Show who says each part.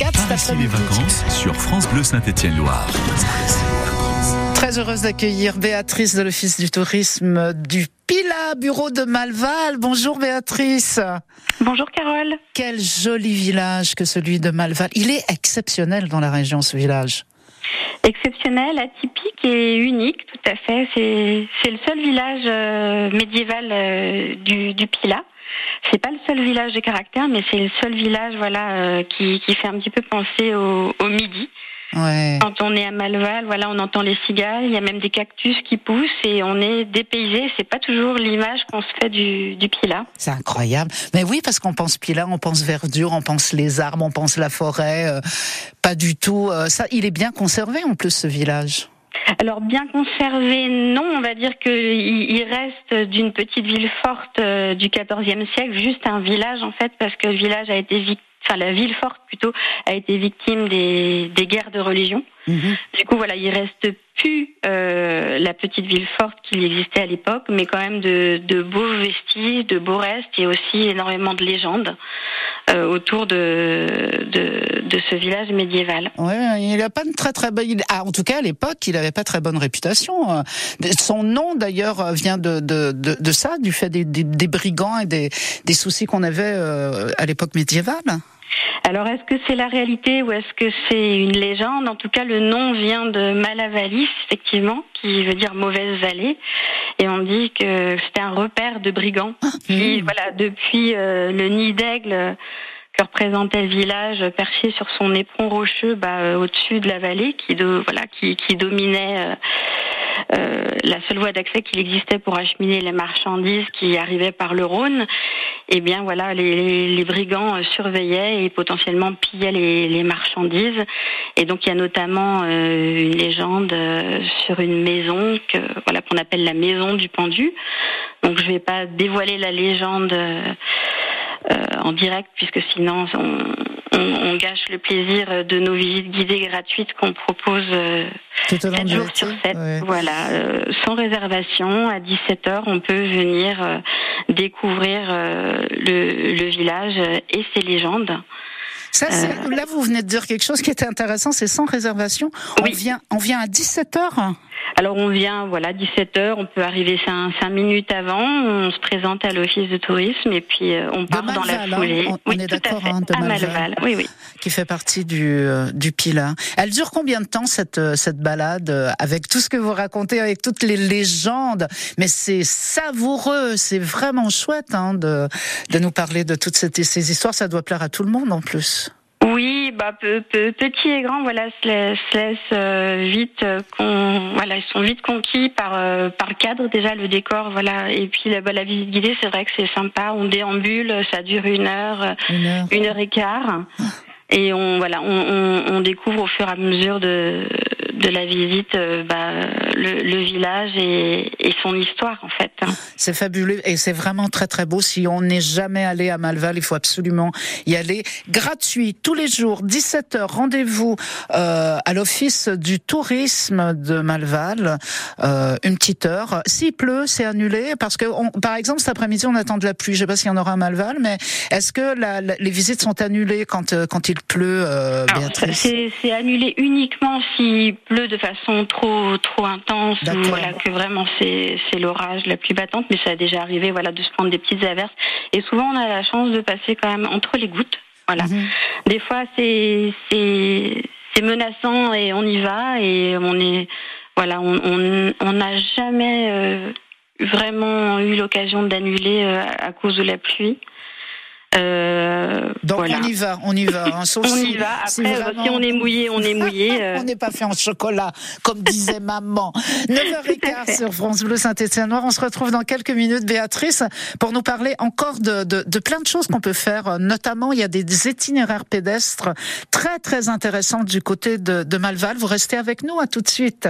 Speaker 1: Regarde
Speaker 2: Par ici les vacances sur France Bleu Saint-Étienne-Loire.
Speaker 1: Très heureuse d'accueillir Béatrice de l'Office du tourisme du Pila, bureau de Malval. Bonjour Béatrice.
Speaker 3: Bonjour Carole.
Speaker 1: Quel joli village que celui de Malval. Il est exceptionnel dans la région, ce village.
Speaker 3: Exceptionnel, atypique et unique, tout à fait. C'est le seul village euh, médiéval euh, du, du Pila. C'est pas le seul village de caractère, mais c'est le seul village, voilà, euh, qui, qui, fait un petit peu penser au, au midi.
Speaker 1: Ouais.
Speaker 3: Quand on est à Malval, voilà, on entend les cigales, il y a même des cactus qui poussent et on est dépaysé. C'est pas toujours l'image qu'on se fait du, du Pila.
Speaker 1: C'est incroyable. Mais oui, parce qu'on pense Pila, on pense verdure, on pense les arbres, on pense la forêt. Euh, pas du tout. Euh, ça, il est bien conservé en plus ce village.
Speaker 3: Alors bien conservé, non, on va dire qu'il il reste d'une petite ville forte euh, du XIVe siècle, juste un village en fait, parce que le village a été enfin la ville forte plutôt, a été victime des, des guerres de religion.
Speaker 1: Mhm.
Speaker 3: Du coup, voilà, il reste plus euh, la petite ville forte qui existait à l'époque, mais quand même de, de, beaux vestiges, de beaux restes et aussi énormément de légendes euh, autour de, de, de, ce village médiéval.
Speaker 1: Ouais, il n'a pas une très très bonne. Ah, en tout cas, à l'époque, il n'avait pas très bonne réputation. Son nom, d'ailleurs, vient de, de, ça, du fait des, des, des brigands et des, des soucis qu'on avait euh, à l'époque médiévale.
Speaker 3: Alors, est-ce que c'est la réalité ou est-ce que c'est une légende? En tout cas, le nom vient de Malavalis, effectivement, qui veut dire mauvaise vallée. Et on dit que c'était un repère de brigands qui, voilà, depuis euh, le nid d'aigle que représentait le village perché sur son éperon rocheux bah, euh, au-dessus de la vallée qui, voilà, qui, dominait euh, euh, la seule voie d'accès qu'il existait pour acheminer les marchandises qui arrivaient par le Rhône. Eh bien voilà, les, brigands surveillaient et potentiellement pillaient les, marchandises. Et donc il y a notamment une légende sur une maison que voilà qu'on appelle la maison du pendu. Donc je vais pas dévoiler la légende. Euh, en direct, puisque sinon on, on, on, gâche le plaisir de nos visites guidées gratuites qu'on propose euh, 7 jours sur 7. Ouais. Voilà, euh, sans réservation, à 17h, on peut venir euh, découvrir euh, le, le, village et ses légendes.
Speaker 1: Ça, là, vous venez de dire quelque chose qui était intéressant, c'est sans réservation.
Speaker 3: Oui.
Speaker 1: On vient, on vient à 17h
Speaker 3: alors on vient, voilà, 17 h on peut arriver 5, 5 minutes avant, on se présente à l'office de tourisme et puis euh, on part
Speaker 1: Malval,
Speaker 3: dans la foulée.
Speaker 1: Hein, on,
Speaker 3: oui,
Speaker 1: on est d'accord,
Speaker 3: hein,
Speaker 1: de
Speaker 3: à
Speaker 1: Malval,
Speaker 3: Malval. Oui, oui.
Speaker 1: Qui fait partie du, euh, du Pila. Elle dure combien de temps cette, euh, cette balade avec tout ce que vous racontez, avec toutes les légendes? Mais c'est savoureux, c'est vraiment chouette hein, de, de nous parler de toutes ces, ces histoires. Ça doit plaire à tout le monde en plus.
Speaker 3: Oui, bah pe, pe, petit et grand, voilà, se laisse, se laisse euh, vite, euh, con, voilà, ils sont vite conquis par euh, par le cadre déjà, le décor, voilà, et puis la, bah, la visite guidée, c'est vrai que c'est sympa, on déambule, ça dure une heure,
Speaker 1: une heure,
Speaker 3: une heure et quart, et on voilà, on, on, on, découvre au fur et à mesure de de la visite euh, bah, le, le, village et, et, son histoire en fait.
Speaker 1: C'est fabuleux et c'est vraiment très très beau. Si on n'est jamais allé à Malval, il faut absolument y aller. Gratuit tous les jours, 17h. Rendez-vous euh, à l'office du tourisme de Malval, euh, une petite heure. S'il pleut, c'est annulé parce que on, par exemple cet après-midi on attend de la pluie. Je sais pas s'il y en aura à Malval, mais est-ce que la, la, les visites sont annulées quand euh, quand il pleut, Béatrice?
Speaker 3: C'est annulé uniquement si pleut de façon trop trop intense ou voilà que vraiment c'est c'est l'orage la pluie battante mais ça a déjà arrivé voilà de se prendre des petites averses. Et souvent on a la chance de passer quand même entre les gouttes voilà.
Speaker 1: Mhm.
Speaker 3: des fois c'est c'est c'est menaçant et on y va et on est voilà on on n'a jamais euh, vraiment eu l'occasion d'annuler euh, à cause de la pluie
Speaker 1: euh, Donc voilà. on y va, on y va. Hein,
Speaker 3: sauf on si, y va. Après, si, vraiment... si, on est mouillé, on est mouillé.
Speaker 1: Euh... on n'est pas fait en chocolat, comme disait maman. 9h15 sur France Bleu Saint-Étienne-Noir. On se retrouve dans quelques minutes, Béatrice, pour nous parler encore de, de, de plein de choses qu'on peut faire. Notamment, il y a des itinéraires pédestres très, très intéressants du côté de, de Malval. Vous restez avec nous, à tout de suite.